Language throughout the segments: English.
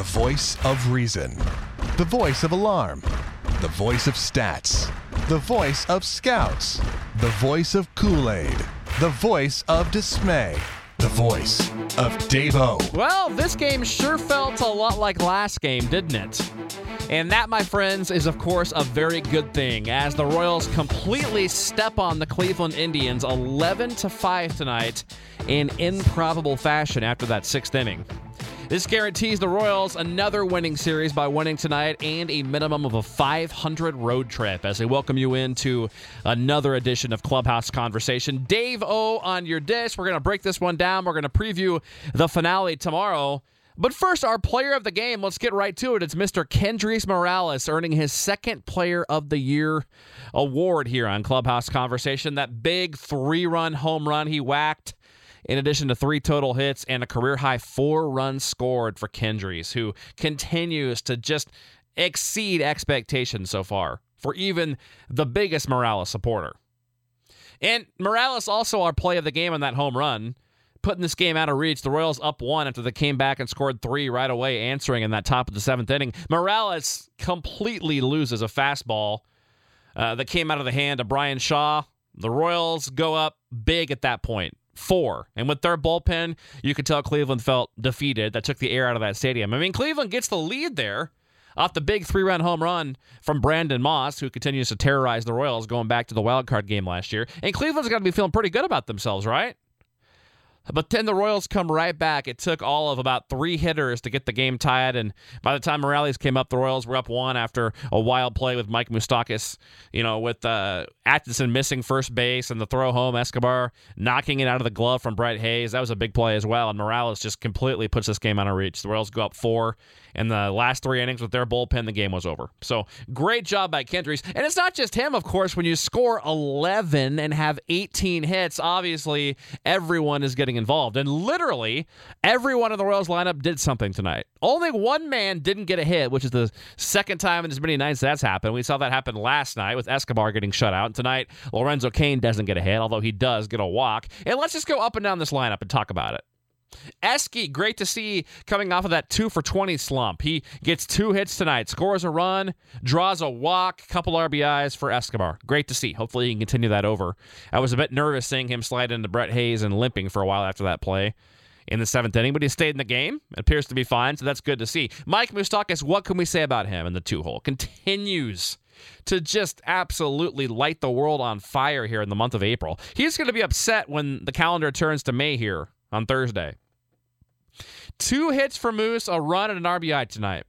The voice of reason. The voice of alarm. The voice of stats. The voice of scouts. The voice of Kool Aid. The voice of dismay. The voice of Davo. Well, this game sure felt a lot like last game, didn't it? And that, my friends, is of course a very good thing as the Royals completely step on the Cleveland Indians 11 to 5 tonight in improbable fashion after that sixth inning. This guarantees the Royals another winning series by winning tonight and a minimum of a 500 road trip as they welcome you into another edition of Clubhouse Conversation. Dave O on your dish. We're going to break this one down. We're going to preview the finale tomorrow. But first, our player of the game, let's get right to it. It's Mr. Kendrys Morales earning his second Player of the Year award here on Clubhouse Conversation. That big three run home run he whacked in addition to three total hits and a career high four runs scored for Kendrys, who continues to just exceed expectations so far for even the biggest Morales supporter. And Morales also our play of the game on that home run, putting this game out of reach. The Royals up one after they came back and scored three right away, answering in that top of the seventh inning. Morales completely loses a fastball uh, that came out of the hand of Bryan Shaw. The Royals go up big at that point four. And with their bullpen, you could tell Cleveland felt defeated. That took the air out of that stadium. I mean, Cleveland gets the lead there off the big three run home run from Brandon Moss, who continues to terrorize the Royals going back to the wild card game last year. And Cleveland's got to be feeling pretty good about themselves, right? But then the Royals come right back. It took all of about three hitters to get the game tied, and by the time Morales came up, the Royals were up one after a wild play with Mike Moustakas. You know, with uh, Atchison missing first base and the throw home, Escobar knocking it out of the glove from Brett Hayes. That was a big play as well, and Morales just completely puts this game out of reach. The Royals go up four, and the last three innings with their bullpen, the game was over. So great job by Kendrys, and it's not just him, of course. When you score 11 and have 18 hits, obviously everyone is getting involved. And literally, everyone in the Royals lineup did something tonight. Only one man didn't get a hit, which is the second time in as many nights that's happened. We saw that happen last night with Escobar getting shut out. And tonight, Lorenzo Cain doesn't get a hit, although he does get a walk. And let's just go up and down this lineup and talk about it. Esky, great to see coming off of that two for 20 slump. He gets two hits tonight, scores a run, draws a walk, couple RBIs for Escobar. Great to see. Hopefully he can continue that over. I was a bit nervous seeing him slide into Brett Hayes and limping for a while after that play in the seventh inning, but he stayed in the game. It appears to be fine, so that's good to see. Mike Moustakas, what can we say about him in the two hole? Continues to just absolutely light the world on fire here in the month of April. He's going to be upset when the calendar turns to May here on Thursday. Two hits for Moose, a run, and an RBI tonight.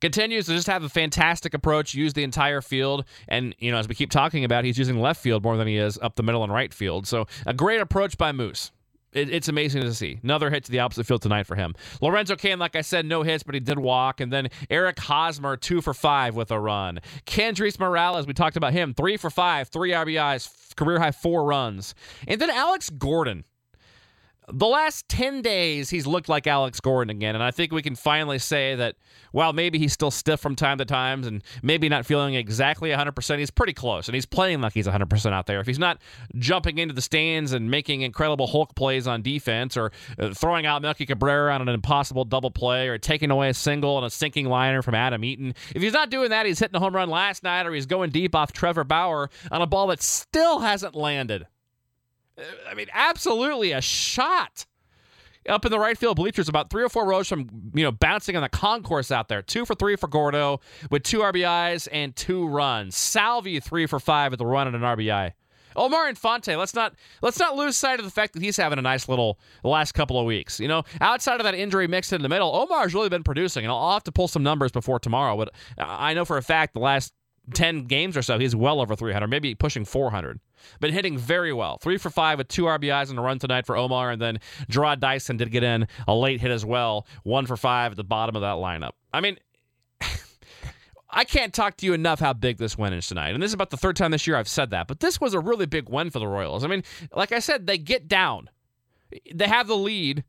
Continues to just have a fantastic approach, use the entire field. And, you know, as we keep talking about, he's using left field more than he is up the middle and right field. So a great approach by Moose. It's amazing to see. Another hit to the opposite field tonight for him. Lorenzo Cain, like I said, no hits, but he did walk. And then Eric Hosmer, two for five with a run. Kendrys Morales, we talked about him, three for five, three RBIs, career high four runs. And then Alex Gordon the last 10 days, he's looked like Alex Gordon again. And I think we can finally say that while maybe he's still stiff from time to time and maybe not feeling exactly 100%, he's pretty close. And he's playing like he's 100% out there. If he's not jumping into the stands and making incredible Hulk plays on defense or uh, throwing out Melky Cabrera on an impossible double play or taking away a single and a sinking liner from Adam Eaton, if he's not doing that, he's hitting a home run last night or he's going deep off Trevor Bauer on a ball that still hasn't landed. I mean, absolutely a shot up in the right field bleachers, about three or four rows from you know bouncing on the concourse out there. Two for three for Gordo with two RBIs and two runs. Salvi three for five with a run and an RBI. Omar Infante, let's not let's not lose sight of the fact that he's having a nice little last couple of weeks. You know, outside of that injury mixed in the middle, Omar's really been producing, and I'll have to pull some numbers before tomorrow. But I know for a fact the last 10 games or so, he's well over 300, maybe pushing 400. Been hitting very well. Three for five with two RBIs in a run tonight for Omar, and then Jarrod Dyson did get in a late hit as well. One for five at the bottom of that lineup. I mean, I can't talk to you enough how big this win is tonight. And this is about the third time this year I've said that. But this was a really big win for the Royals. I mean, like I said, they get down. They have the lead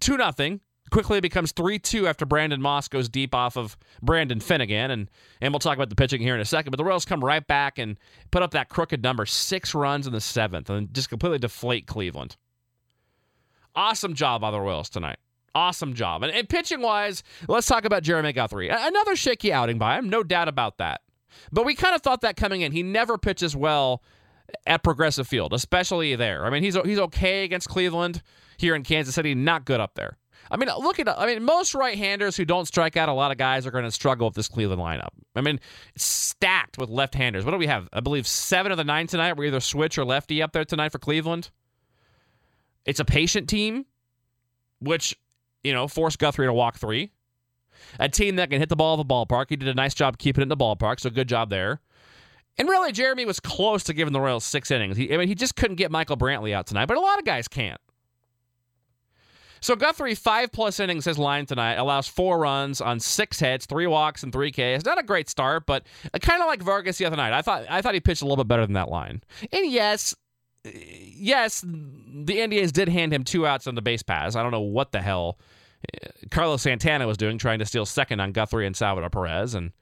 2 nothing quickly becomes 3-2 after Brandon Moss goes deep off of Brandon Finnegan and and we'll talk about the pitching here in a second but the Royals come right back and put up that crooked number 6 runs in the 7th and just completely deflate Cleveland. Awesome job by the Royals tonight. awesome job. And, and pitching wise, let's talk about Jeremy Guthrie. Another shaky outing by him, no doubt about that. But we kind of thought that coming in. He never pitches well at Progressive Field, especially there. I mean, he's he's okay against Cleveland here in Kansas City, not good up there. I mean, look at I mean, most right-handers who don't strike out a lot of guys are going to struggle with this Cleveland lineup. I mean, it's stacked with left-handers. What do we have? I believe seven of the nine tonight were either switch or lefty up there tonight for Cleveland. It's a patient team, which you know forced Guthrie to walk three. A team that can hit the ball of the ballpark. He did a nice job keeping it in the ballpark, so good job there. And really, Jeremy was close to giving the Royals six innings. He, I mean, he just couldn't get Michael Brantley out tonight, but a lot of guys can't. So Guthrie, five plus innings his line tonight, allows four runs on six hits, three walks, and three Ks. Not a great start, but kind of like Vargas the other night. I thought I thought he pitched a little bit better than that line. And yes, yes, the Indians did hand him two outs on the base pass. I don't know what the hell uh, Carlos Santana was doing, trying to steal second on Guthrie and Salvador Perez, and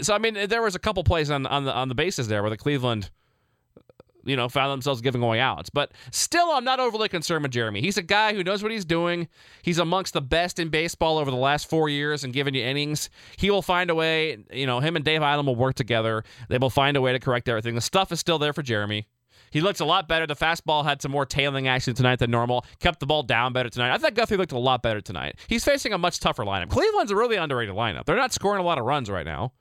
so I mean, there was a couple plays on on the on the bases there where the Cleveland you know, found themselves giving away outs. But still, I'm not overly concerned with Jeremy. He's a guy who knows what he's doing. He's amongst the best in baseball over the last four years and giving you innings. He will find a way, you know, him and Dave Eiland will work together. They will find a way to correct everything. The stuff is still there for Jeremy. He looks a lot better. The fastball had some more tailing action tonight than normal. Kept the ball down better tonight. I thought Guthrie looked a lot better tonight. He's facing a much tougher lineup. Cleveland's a really underrated lineup. They're not scoring a lot of runs right now.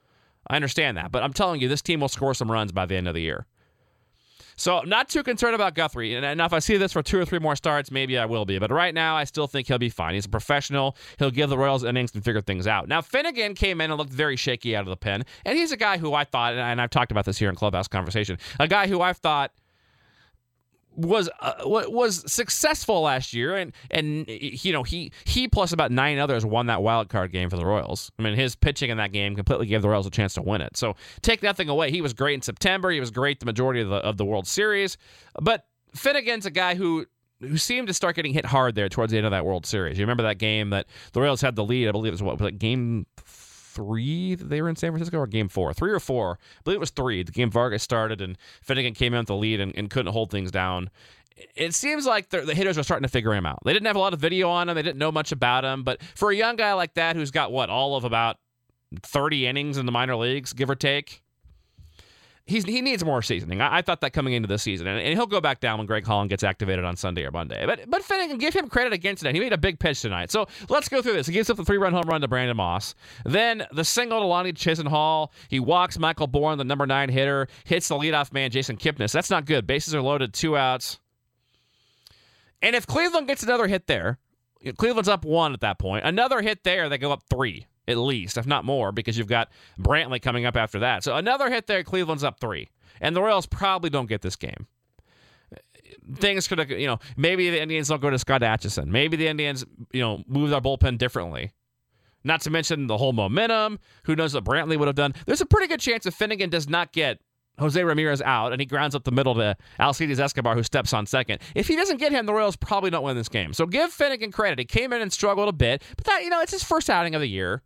I understand that, but I'm telling you, this team will score some runs by the end of the year. So not too concerned about Guthrie. And, and if I see this for two or three more starts, maybe I will be. But right now, I still think he'll be fine. He's a professional. He'll give the Royals innings and figure things out. Now Finnegan came in and looked very shaky out of the pen, and he's a guy who I thought, and I've talked about this here in Clubhouse Conversation, a guy who I've thought was uh, was successful last year, and and you know he he plus about nine others won that wild card game for the Royals. I mean his pitching in that game completely gave the Royals a chance to win it. So take nothing away. He was great in September. He was great the majority of the of the World Series, but Finnegan's a guy who who seemed to start getting hit hard there towards the end of that World Series. You remember that game that the Royals had the lead? I believe it was what was it, game three that they were in San Francisco, or game four? Three or four? I believe it was three. The game Vargas started and Finnegan came in with the lead and, and couldn't hold things down. It seems like the, the hitters were starting to figure him out. They didn't have a lot of video on him. They didn't know much about him. But for a young guy like that, who's got what all of about 30 innings in the minor leagues, give or take, he's, he needs more seasoning. I, I, thought that coming into the season, and, and, he'll go back down when Greg Holland gets activated on Sunday or Monday. But but Finnegan, give him credit against that. He made a big pitch tonight. So let's go through this. He gives up the three run home run to Brandon Moss. Then the single to Lonnie Chisenhall. He walks Michael Bourn, the number nine hitter, hits the leadoff man Jason Kipnis. That's not good. Bases are loaded, two outs. And if Cleveland gets another hit there, Cleveland's up one at that point. Another hit there, they go up three at least, if not more, because you've got Brantley coming up after that. So another hit there, Cleveland's up three. And the Royals probably don't get this game. Things could you know, maybe the Indians don't go to Scott Atchison. Maybe the Indians, you know, move their bullpen differently. Not to mention the whole momentum. Who knows what Brantley would have done? There's a pretty good chance if Finnegan does not get Jose Ramirez out and he grounds up the middle to Alcides Escobar, who steps on second. If he doesn't get him, the Royals probably don't win this game. So give Finnegan credit. He came in and struggled a bit, but that, you know, it's his first outing of the year.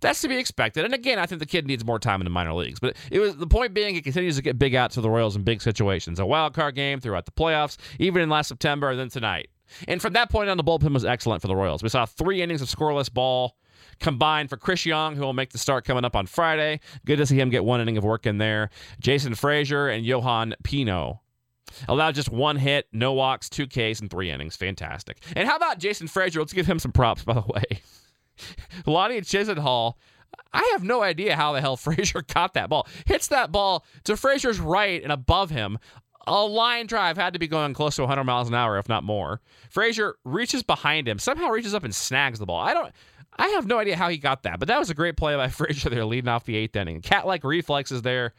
That's to be expected. And again, I think the kid needs more time in the minor leagues. But it was the point being he continues to get big outs to the Royals in big situations. A wild card game throughout the playoffs, even in last September, and then tonight. And from that point on, the bullpen was excellent for the Royals. We saw three innings of scoreless ball combined for Chris Young, who will make the start coming up on Friday. Good to see him get one inning of work in there. Jason Frasor and Yohan Pino allowed just one hit, no walks, two Ks, and three innings. Fantastic. And how about Jason Frasor? Let's give him some props, by the way. Lonnie Chisenhall. I have no idea how the hell Frasor caught that ball. Hits that ball to Frasor's right and above him. A line drive had to be going close to 100 miles an hour, if not more. Frasor reaches behind him, somehow reaches up and snags the ball. I don't. I have no idea how he got that, but that was a great play by Frasor there, leading off the eighth inning. Cat like reflexes there.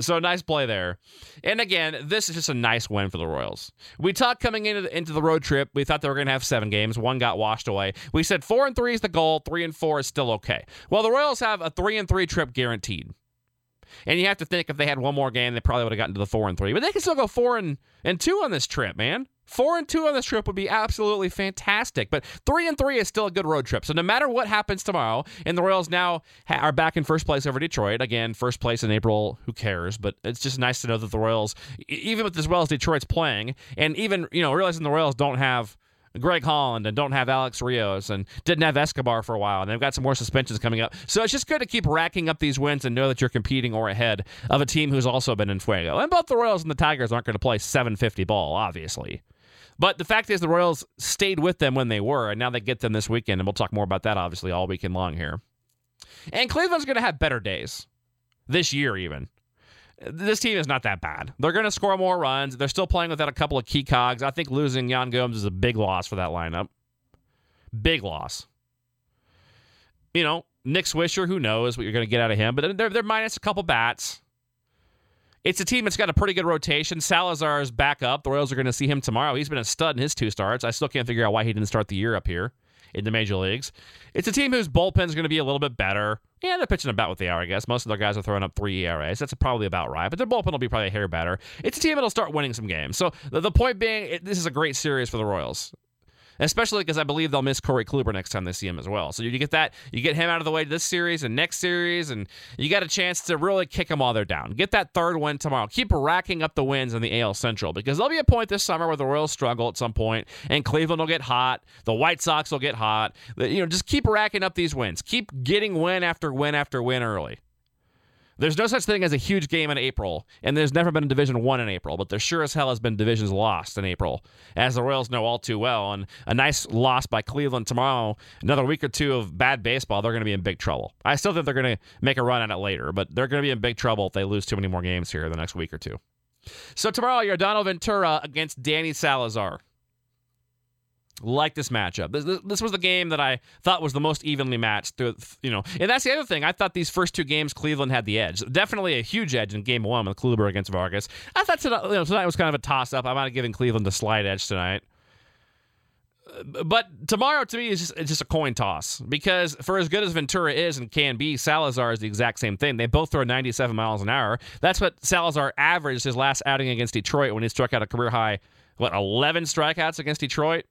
So nice play there. And again, this is just a nice win for the Royals. We talked coming into the, into the road trip, we thought they were going to have seven games. One got washed away. We said four and three is the goal. Three and four is still okay. Well, the Royals have a three and three trip guaranteed. And you have to think if they had one more game, they probably would have gotten to the four and three. But they can still go four and, and two on this trip, man. Four and two on this trip would be absolutely fantastic, but three and three is still a good road trip. So no matter what happens tomorrow, and the Royals now ha- are back in first place over Detroit again, first place in April. Who cares? But it's just nice to know that the Royals, even with as well as Detroit's playing, and even you know realizing the Royals don't have Greg Holland and don't have Alex Rios and didn't have Escobar for a while. And they've got some more suspensions coming up. So it's just good to keep racking up these wins and know that you're competing or ahead of a team who's also been in Fuego. And both the Royals and the Tigers aren't going to play 750 ball, obviously. But the fact is, the Royals stayed with them when they were, and now they get them this weekend. And we'll talk more about that, obviously, all weekend long here. And Cleveland's going to have better days this year, even. This team is not that bad. They're going to score more runs. They're still playing without a couple of key cogs. I think losing Yan Gomes is a big loss for that lineup. Big loss. You know, Nick Swisher, who knows what you're going to get out of him, but they're, they're minus a couple bats. It's a team that's got a pretty good rotation. Salazar is back up. The Royals are going to see him tomorrow. He's been a stud in his two starts. I still can't figure out why he didn't start the year up here in the major leagues. It's a team whose bullpen is going to be a little bit better. Yeah, they're pitching about what they are, I guess. Most of their guys are throwing up three ERAs. That's probably about right. But their bullpen will be probably a hair better. It's a team that'll start winning some games. So the, the point being, it, this is a great series for the Royals especially because I believe they'll miss Corey Kluber next time they see him as well. So you get that, you get him out of the way this series and next series, and you got a chance to really kick them while they're down. Get that third win tomorrow. Keep racking up the wins in the AL Central because there'll be a point this summer where the Royals struggle at some point, and Cleveland will get hot, the White Sox will get hot. You know, just keep racking up these wins. Keep getting win after win after win early. There's no such thing as a huge game in April, and there's never been a Division won in April, but there sure as hell has been divisions lost in April, as the Royals know all too well. And a nice loss by Cleveland tomorrow, another week or two of bad baseball, they're going to be in big trouble. I still think they're going to make a run at it later, but they're going to be in big trouble if they lose too many more games here the next week or two. So tomorrow, Yordano Ventura against Danny Salazar like this matchup. This, this, was the game that I thought was the most evenly matched. Through, you know, and that's the other thing. I thought these first two games Cleveland had the edge. Definitely a huge edge in Game One with Kluber against Vargas. I thought tonight, you know, tonight was kind of a toss up. I might have given Cleveland the slight edge tonight. Uh, but tomorrow to me is just, just a coin toss because for as good as Ventura is and can be, Salazar is the exact same thing. They both throw 97 miles an hour. That's what Salazar averaged his last outing against Detroit when he struck out a career high what 11 strikeouts against Detroit.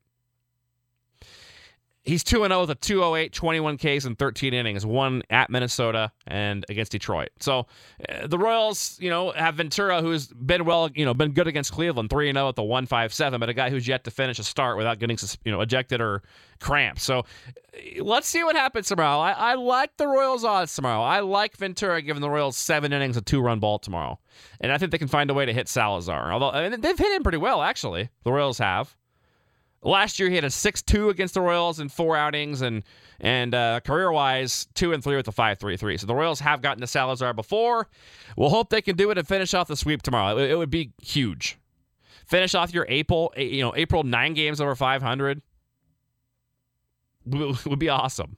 He's 2 0 with a 208, 21 Ks and 13 innings, one at Minnesota and against Detroit. So uh, the Royals, you know, have Ventura, who's been well, you know, been good against Cleveland, 3 0 at the 157, but a guy who's yet to finish a start without getting, you know, ejected or cramped. So uh, let's see what happens tomorrow. I, I like the Royals' odds tomorrow. I like Ventura giving the Royals seven innings, a two run ball tomorrow. And I think they can find a way to hit Salazar. Although I mean, they've hit him pretty well, actually. The Royals have. Last year he had a 6-2 against the Royals in four outings and and uh, career-wise 2 and 3 with a 5-3-3. So the Royals have gotten to Salazar before. We'll hope they can do it and finish off the sweep tomorrow. It, it would be huge. Finish off your April, you know, April 9 games over 500 would be awesome.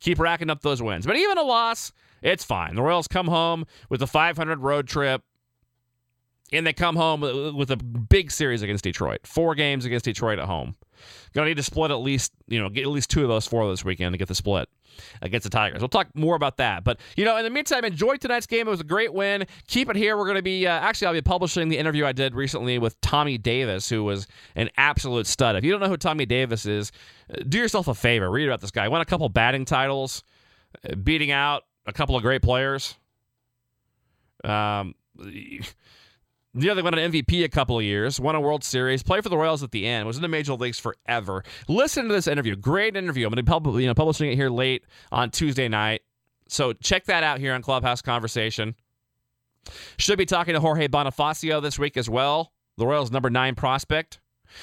Keep racking up those wins. But even a loss, it's fine. The Royals come home with a 500 road trip and they come home with a big series against Detroit. Four games against Detroit at home. Gonna need to split at least, you know, get at least two of those four this weekend to get the split against the Tigers. We'll talk more about that. But you know, in the meantime, enjoy tonight's game. It was a great win. Keep it here. We're gonna be uh, actually I'll be publishing the interview I did recently with Tommy Davis, who was an absolute stud. If you don't know who Tommy Davis is, uh, do yourself a favor. Read about this guy. Won a couple batting titles, uh, beating out a couple of great players. Um the they won an MVP a couple of years, won a World Series, played for the Royals at the end, was in the major leagues forever. Listen to this interview. Great interview. I'm going to be pub- you know, publishing it here late on Tuesday night. So check that out here on Clubhouse Conversation. Should be talking to Jorge Bonifacio this week as well, the Royals' number nine prospect.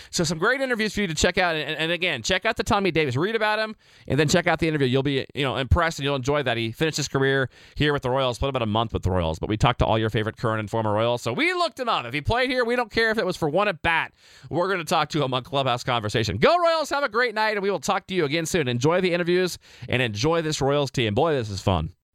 So some great interviews for you to check out. And, and, again, check out the Tommy Davis. Read about him, and then check out the interview. You'll be you know impressed and you'll enjoy that. He finished his career here with the Royals. Played about a month with the Royals, but we talked to all your favorite current and former Royals. So we looked him up. If he played here, we don't care if it was for one at bat. We're going to talk to him on Clubhouse Conversation. Go Royals! Have a great night, and we will talk to you again soon. Enjoy the interviews and enjoy this Royals team. Boy, this is fun.